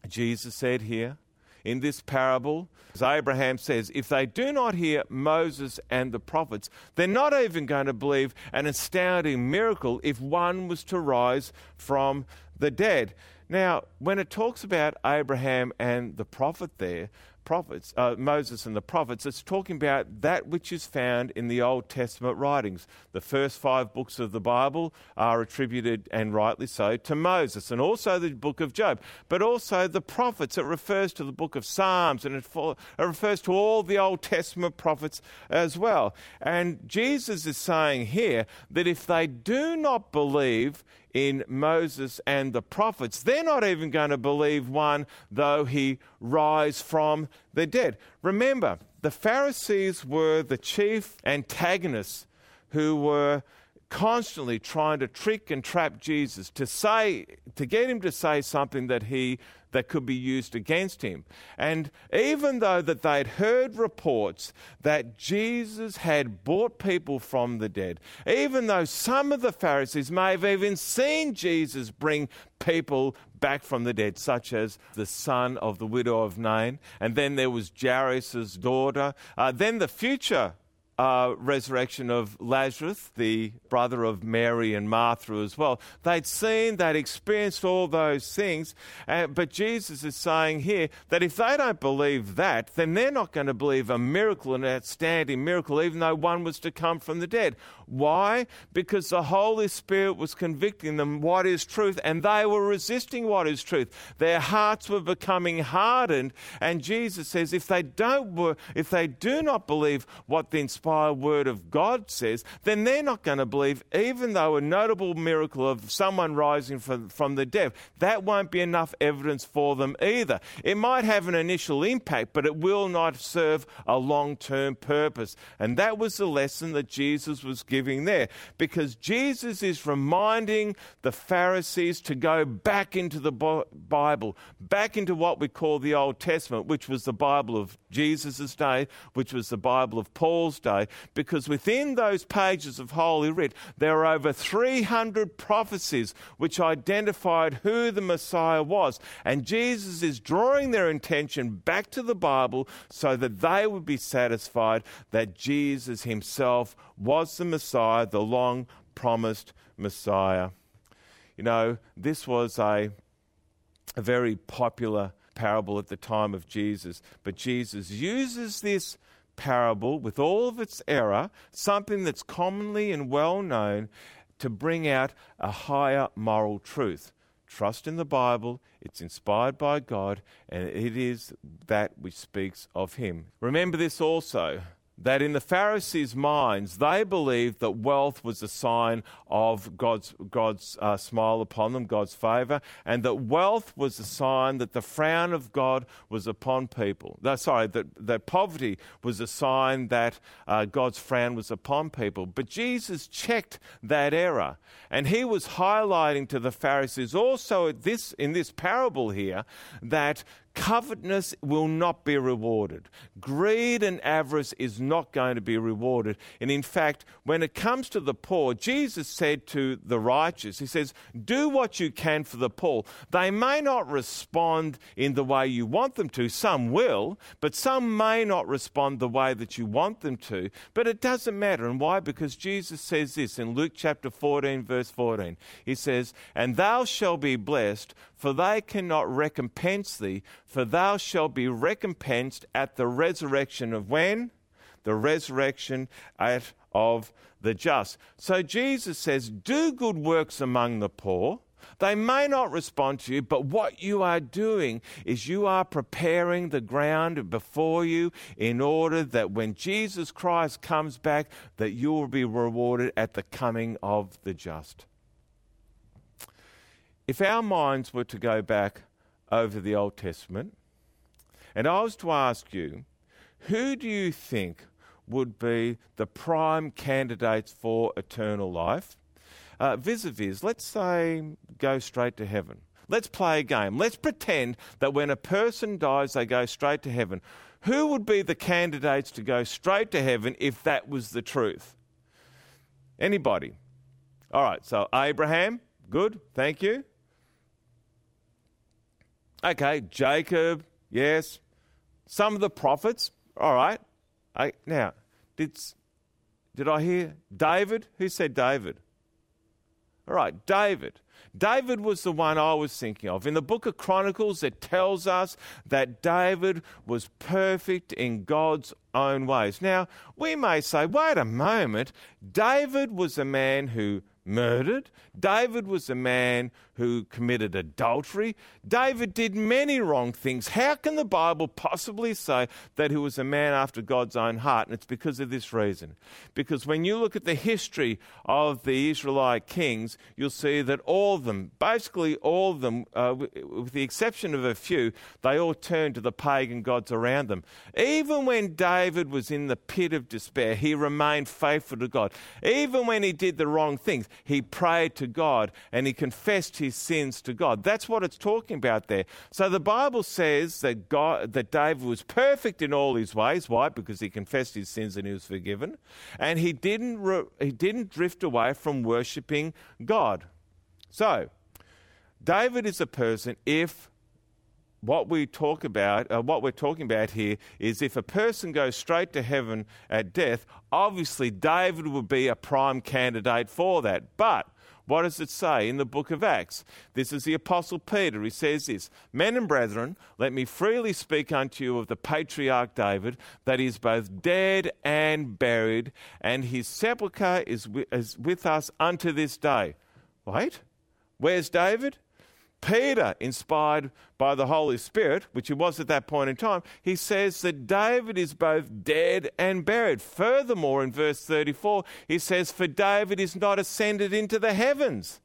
Jesus said here in this parable, as Abraham says, if they do not hear Moses and the prophets, they're not even going to believe an astounding miracle if one was to rise from the dead. Now, when it talks about Abraham and the prophet there, prophets, uh, Moses and the prophets, it's talking about that which is found in the Old Testament writings. The first five books of the Bible are attributed, and rightly so, to Moses, and also the book of Job, but also the prophets. It refers to the book of Psalms, and it, it refers to all the Old Testament prophets as well. And Jesus is saying here that if they do not believe in Moses and the prophets. They're not even going to believe one, though he rise from the dead. Remember, the Pharisees were the chief antagonists who were constantly trying to trick and trap Jesus to say to get him to say something that he that could be used against him. And even though that they'd heard reports that Jesus had brought people from the dead, even though some of the Pharisees may have even seen Jesus bring people back from the dead, such as the son of the widow of Nain, and then there was Jairus' daughter, uh, then the future uh, resurrection of Lazarus, the brother of Mary and Martha as well. They'd seen, they'd experienced all those things, uh, but Jesus is saying here that if they don't believe that, then they're not going to believe a miracle, an outstanding miracle, even though one was to come from the dead. Why? Because the Holy Spirit was convicting them what is truth, and they were resisting what is truth. Their hearts were becoming hardened, and Jesus says, if they don't, if they do not believe what the inspired word of God says, then they're not going to believe, even though a notable miracle of someone rising from, from the dead, that won't be enough evidence for them either. It might have an initial impact, but it will not serve a long term purpose. And that was the lesson that Jesus was giving giving there because Jesus is reminding the Pharisees to go back into the Bible, back into what we call the Old Testament, which was the Bible of Jesus' day, which was the Bible of Paul's day, because within those pages of Holy Writ, there are over 300 prophecies which identified who the Messiah was. And Jesus is drawing their attention back to the Bible so that they would be satisfied that Jesus himself was the Messiah, the long promised Messiah. You know, this was a, a very popular parable at the time of Jesus, but Jesus uses this parable with all of its error, something that's commonly and well known, to bring out a higher moral truth. Trust in the Bible, it's inspired by God, and it is that which speaks of Him. Remember this also that in the Pharisees' minds, they believed that wealth was a sign of God's, God's uh, smile upon them, God's favour, and that wealth was a sign that the frown of God was upon people. Sorry, that, that poverty was a sign that uh, God's frown was upon people. But Jesus checked that error, and he was highlighting to the Pharisees also this, in this parable here that Covetousness will not be rewarded. Greed and avarice is not going to be rewarded. And in fact, when it comes to the poor, Jesus said to the righteous, He says, Do what you can for the poor. They may not respond in the way you want them to. Some will, but some may not respond the way that you want them to. But it doesn't matter. And why? Because Jesus says this in Luke chapter 14, verse 14. He says, And thou shalt be blessed for they cannot recompense thee, for thou shalt be recompensed at the resurrection of when? The resurrection at, of the just. So Jesus says, Do good works among the poor. They may not respond to you, but what you are doing is you are preparing the ground before you in order that when Jesus Christ comes back, that you will be rewarded at the coming of the just. If our minds were to go back over the Old Testament, and I was to ask you, who do you think would be the prime candidates for eternal life? Vis a vis, let's say, go straight to heaven. Let's play a game. Let's pretend that when a person dies, they go straight to heaven. Who would be the candidates to go straight to heaven if that was the truth? Anybody? All right, so Abraham, good, thank you. Okay, Jacob, yes. Some of the prophets, all right. I, now, did, did I hear David? Who said David? All right, David. David was the one I was thinking of. In the book of Chronicles, it tells us that David was perfect in God's own ways. Now, we may say, wait a moment, David was a man who murdered. David was a man who committed adultery. David did many wrong things. How can the Bible possibly say that he was a man after God's own heart? And it's because of this reason. Because when you look at the history of the Israelite kings, you'll see that all of them, basically all of them, uh, with the exception of a few, they all turned to the pagan gods around them. Even when David was in the pit of despair, he remained faithful to God. Even when he did the wrong things, he prayed to God and he confessed his sins to God. That's what it's talking about there. So the Bible says that God, that David was perfect in all his ways. Why? Because he confessed his sins and he was forgiven, and he didn't re, he didn't drift away from worshiping God. So David is a person if what we talk about, uh, what we're talking about here is if a person goes straight to heaven at death, obviously David would be a prime candidate for that. But what does it say in the book of Acts? This is the Apostle Peter. He says this Men and brethren, let me freely speak unto you of the patriarch David, that he is both dead and buried, and his sepulchre is with, is with us unto this day. Wait, where's David? Peter, inspired by the Holy Spirit, which he was at that point in time, he says that David is both dead and buried. Furthermore, in verse 34, he says, For David is not ascended into the heavens.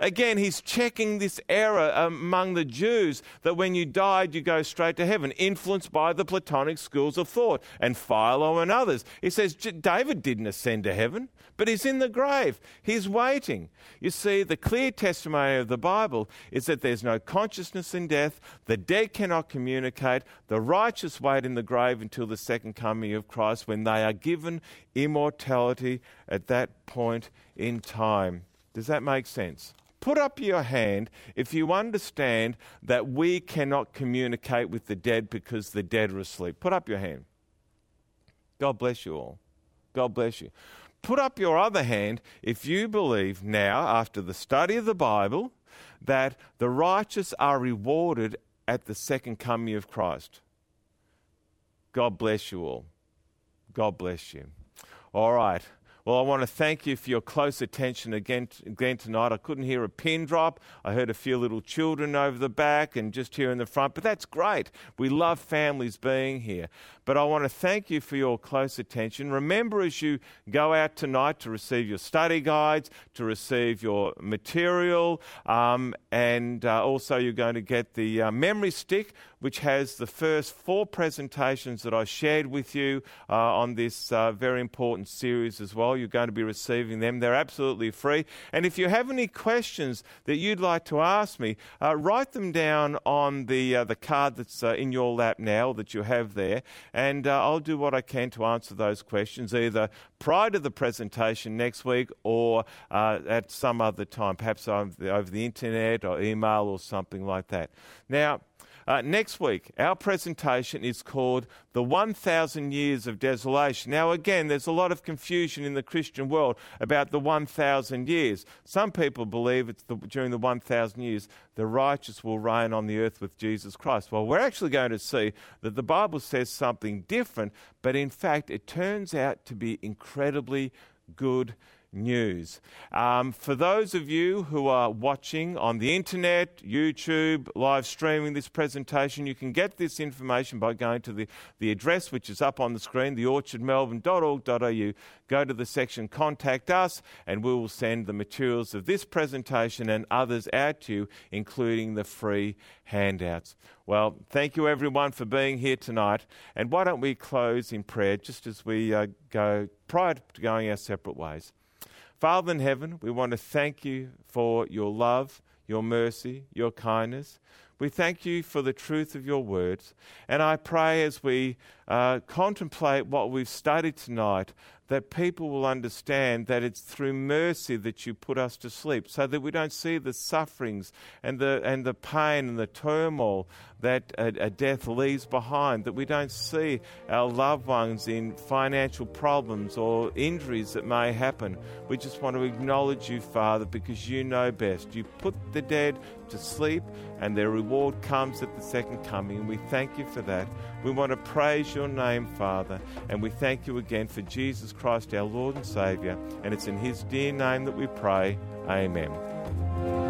Again, he's checking this error among the Jews that when you died, you go straight to heaven, influenced by the Platonic schools of thought and Philo and others. He says David didn't ascend to heaven, but he's in the grave. He's waiting. You see, the clear testimony of the Bible is that there's no consciousness in death, the dead cannot communicate, the righteous wait in the grave until the second coming of Christ when they are given immortality at that point in time. Does that make sense? Put up your hand if you understand that we cannot communicate with the dead because the dead are asleep. Put up your hand. God bless you all. God bless you. Put up your other hand if you believe now, after the study of the Bible, that the righteous are rewarded at the second coming of Christ. God bless you all. God bless you. All right. Well, I want to thank you for your close attention again, again tonight. I couldn't hear a pin drop. I heard a few little children over the back and just here in the front, but that's great. We love families being here. But I want to thank you for your close attention. Remember, as you go out tonight to receive your study guides, to receive your material, um, and uh, also you're going to get the uh, memory stick, which has the first four presentations that I shared with you uh, on this uh, very important series as well. You're going to be receiving them. They're absolutely free. And if you have any questions that you'd like to ask me, uh, write them down on the, uh, the card that's in your lap now that you have there and uh, I'll do what I can to answer those questions either prior to the presentation next week or uh, at some other time, perhaps over the internet or email or something like that. Now, uh, next week, our presentation is called The 1,000 Years of Desolation. Now, again, there's a lot of confusion in the Christian world about the 1,000 years. Some people believe it's the, during the 1,000 years the righteous will reign on the earth with Jesus Christ. Well, we're actually going to see that the Bible says something different, but in fact, it turns out to be incredibly good news. Um, for those of you who are watching on the internet, YouTube, live streaming this presentation, you can get this information by going to the, the address which is up on the screen, theorchardmelbourne.org.au. Go to the section Contact Us, and we will send the materials of this presentation and others out to you, including the free handouts. Well, thank you everyone for being here tonight. And why don't we close in prayer just as we uh, go prior to going our separate ways? Father in heaven, we want to thank you for your love, your mercy, your kindness. We thank you for the truth of your words. And I pray as we uh, contemplate what we've studied tonight that people will understand that it's through mercy that you put us to sleep, so that we don't see the sufferings and the, and the pain and the turmoil that a, a death leaves behind, that we don't see our loved ones in financial problems or injuries that may happen. We just want to acknowledge you, Father, because you know best. You put the dead to sleep, and their reward comes at the second coming, and we thank you for that. We want to praise your name, Father, and we thank you again for Jesus Christ, our Lord and Saviour. And it's in His dear name that we pray. Amen.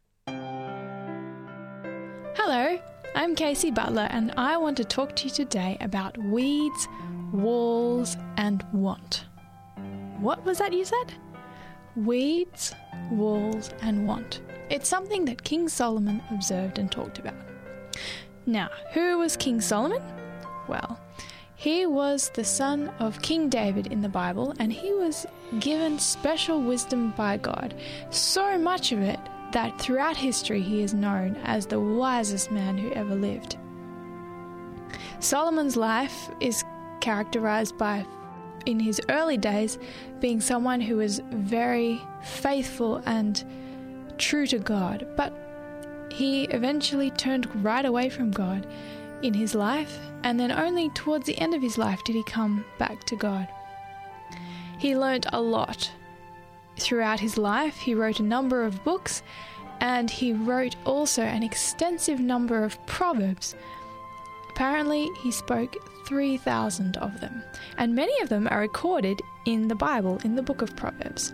I'm Casey Butler, and I want to talk to you today about weeds, walls, and want. What was that you said? Weeds, walls, and want. It's something that King Solomon observed and talked about. Now, who was King Solomon? Well, he was the son of King David in the Bible, and he was given special wisdom by God. So much of it that throughout history he is known as the wisest man who ever lived. Solomon's life is characterized by, in his early days, being someone who was very faithful and true to God, but he eventually turned right away from God in his life, and then only towards the end of his life did he come back to God. He learnt a lot throughout his life. He wrote a number of books and he wrote also an extensive number of proverbs. Apparently, he spoke 3,000 of them, and many of them are recorded in the Bible, in the book of Proverbs.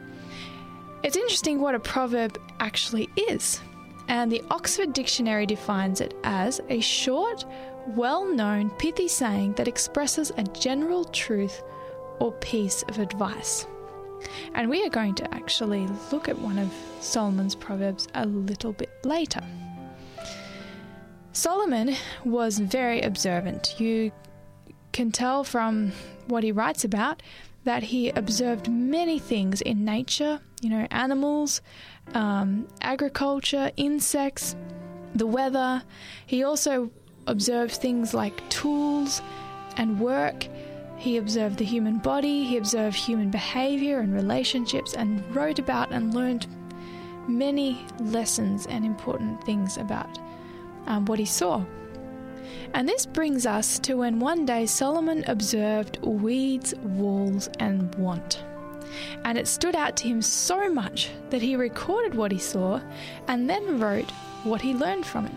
It's interesting what a proverb actually is, and the Oxford Dictionary defines it as a short, well known, pithy saying that expresses a general truth or piece of advice. And we are going to actually look at one of Solomon's proverbs a little bit later. Solomon was very observant. You can tell from what he writes about that he observed many things in nature, you know, animals, um, agriculture, insects, the weather. He also observed things like tools and work. He observed the human body, he observed human behavior and relationships, and wrote about and learned many lessons and important things about um, what he saw. And this brings us to when one day Solomon observed weeds, walls, and want. And it stood out to him so much that he recorded what he saw and then wrote what he learned from it.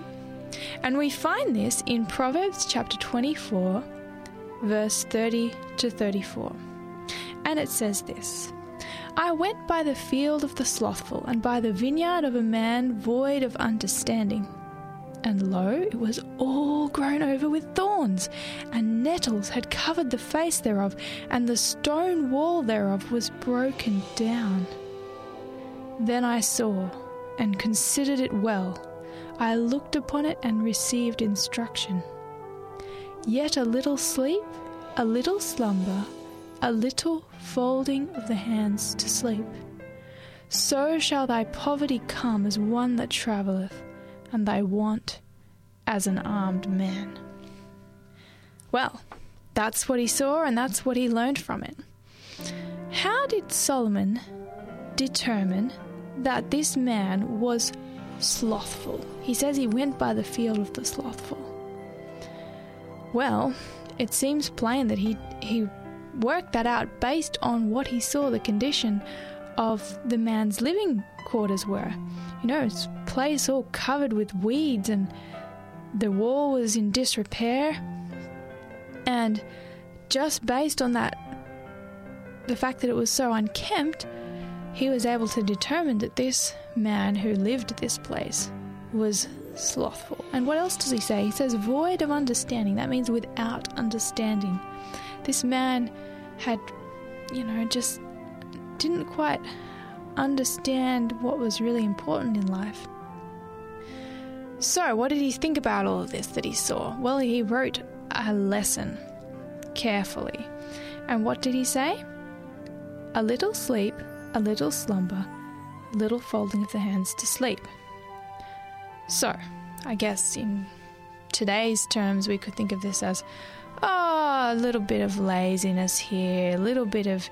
And we find this in Proverbs chapter 24 verse 30 to 34. And it says this I went by the field of the slothful, and by the vineyard of a man void of understanding. And lo, it was all grown over with thorns, and nettles had covered the face thereof, and the stone wall thereof was broken down. Then I saw, and considered it well. I looked upon it and received instruction. Yet a little sleep, a little slumber, a little folding of the hands to sleep. So shall thy poverty come as one that travelleth, and thy want as an armed man. Well, that's what he saw, and that's what he learned from it. How did Solomon determine that this man was slothful? He says he went by the field of the slothful. Well, it seems plain that he he worked that out based on what he saw the condition of the man's living quarters were. You know, a place all covered with weeds and the wall was in disrepair. And just based on that the fact that it was so unkempt, he was able to determine that this man who lived this place was slothful. And what else does he say? He says, void of understanding. That means without understanding. This man had, you know, just didn't quite understand what was really important in life. So, what did he think about all of this that he saw? Well, he wrote a lesson carefully. And what did he say? a little sleep, a little slumber, little folding of the hands to sleep. So, I guess in today's terms, we could think of this as oh, a little bit of laziness here, a little bit of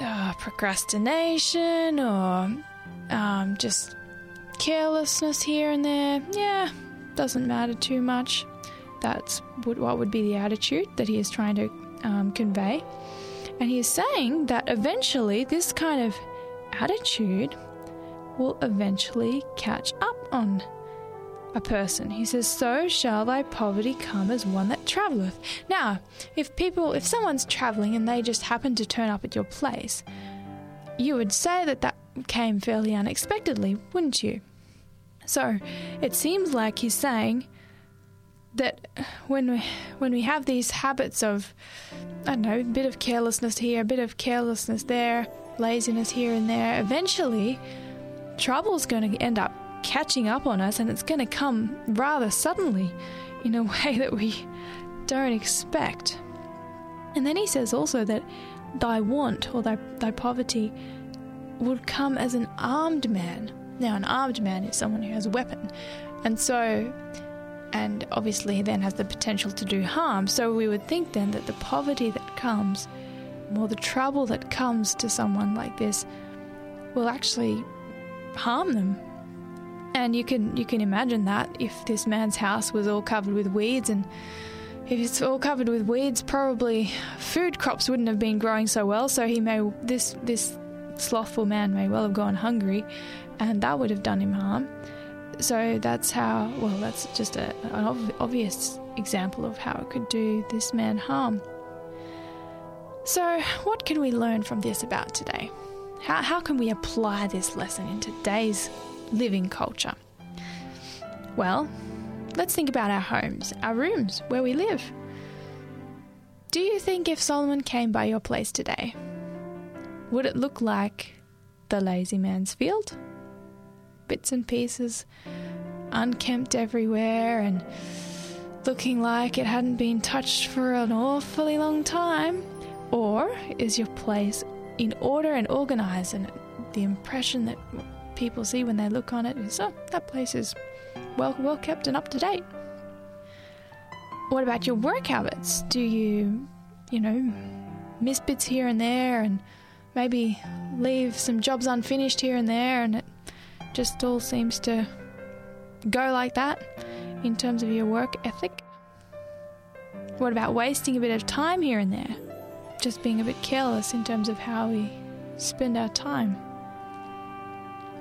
uh, procrastination, or um, just carelessness here and there. Yeah, doesn't matter too much. That's what would be the attitude that he is trying to um, convey. And he is saying that eventually this kind of attitude will eventually catch up on a person. He says, So shall thy poverty come as one that travelleth. Now, if people, if someone's travelling and they just happen to turn up at your place, you would say that that came fairly unexpectedly, wouldn't you? So it seems like he's saying that when we, when we have these habits of, I don't know, a bit of carelessness here, a bit of carelessness there, laziness here and there, eventually trouble's going to end up catching up on us and it's going to come rather suddenly in a way that we don't expect. And then he says also that thy want or thy, thy poverty would come as an armed man. Now, an armed man is someone who has a weapon. And so, and obviously then has the potential to do harm. So we would think then that the poverty that comes, or the trouble that comes to someone like this, will actually harm them. And you can you can imagine that if this man's house was all covered with weeds and if it's all covered with weeds, probably food crops wouldn't have been growing so well. So he may this this slothful man may well have gone hungry, and that would have done him harm. So that's how, well, that's just a, an obvious example of how it could do this man harm. So, what can we learn from this about today? How, how can we apply this lesson in today's living culture? Well, let's think about our homes, our rooms, where we live. Do you think if Solomon came by your place today, would it look like the lazy man's field? Bits and pieces, unkempt everywhere, and looking like it hadn't been touched for an awfully long time? Or is your place in order and organized, and the impression that people see when they look on it is, oh, that place is well well kept and up to date? What about your work habits? Do you, you know, miss bits here and there and maybe leave some jobs unfinished here and there, and it just all seems to go like that in terms of your work ethic? What about wasting a bit of time here and there? Just being a bit careless in terms of how we spend our time.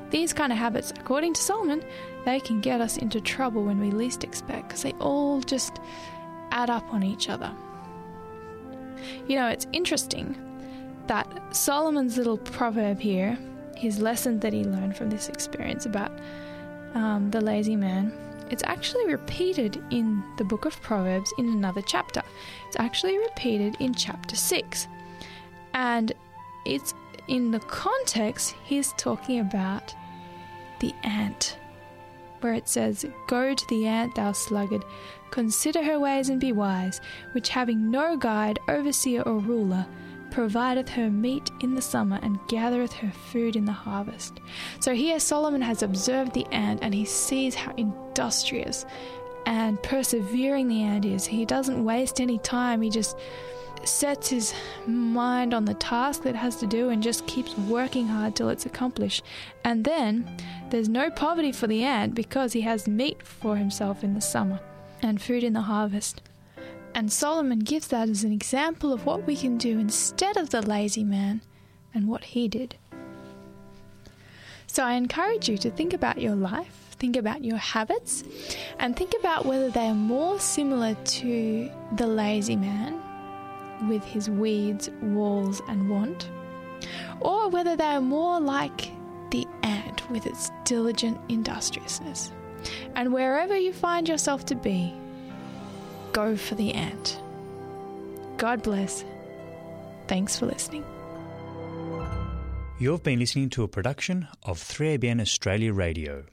These kind of habits, according to Solomon, they can get us into trouble when we least expect because they all just add up on each other. You know, it's interesting that Solomon's little proverb here, his lesson that he learned from this experience about um, the lazy man, it's actually repeated in the book of Proverbs in another chapter. It's actually repeated in chapter 6. And it's in the context, he's talking about the ant, where it says, Go to the ant, thou sluggard, consider her ways and be wise, which having no guide, overseer, or ruler, provideth her meat in the summer and gathereth her food in the harvest. So here Solomon has observed the ant and he sees how industrious and persevering the ant is. He doesn't waste any time, he just sets his mind on the task that has to do and just keeps working hard till it's accomplished. And then there's no poverty for the ant because he has meat for himself in the summer and food in the harvest. And Solomon gives that as an example of what we can do instead of the lazy man and what he did. So I encourage you to think about your life, think about your habits, and think about whether they are more similar to the lazy man with his weeds, walls, and want, or whether they are more like the ant with its diligent industriousness. And wherever you find yourself to be, go for the ant. God bless. Thanks for listening. You've been listening to a production of 3ABN Australia Radio.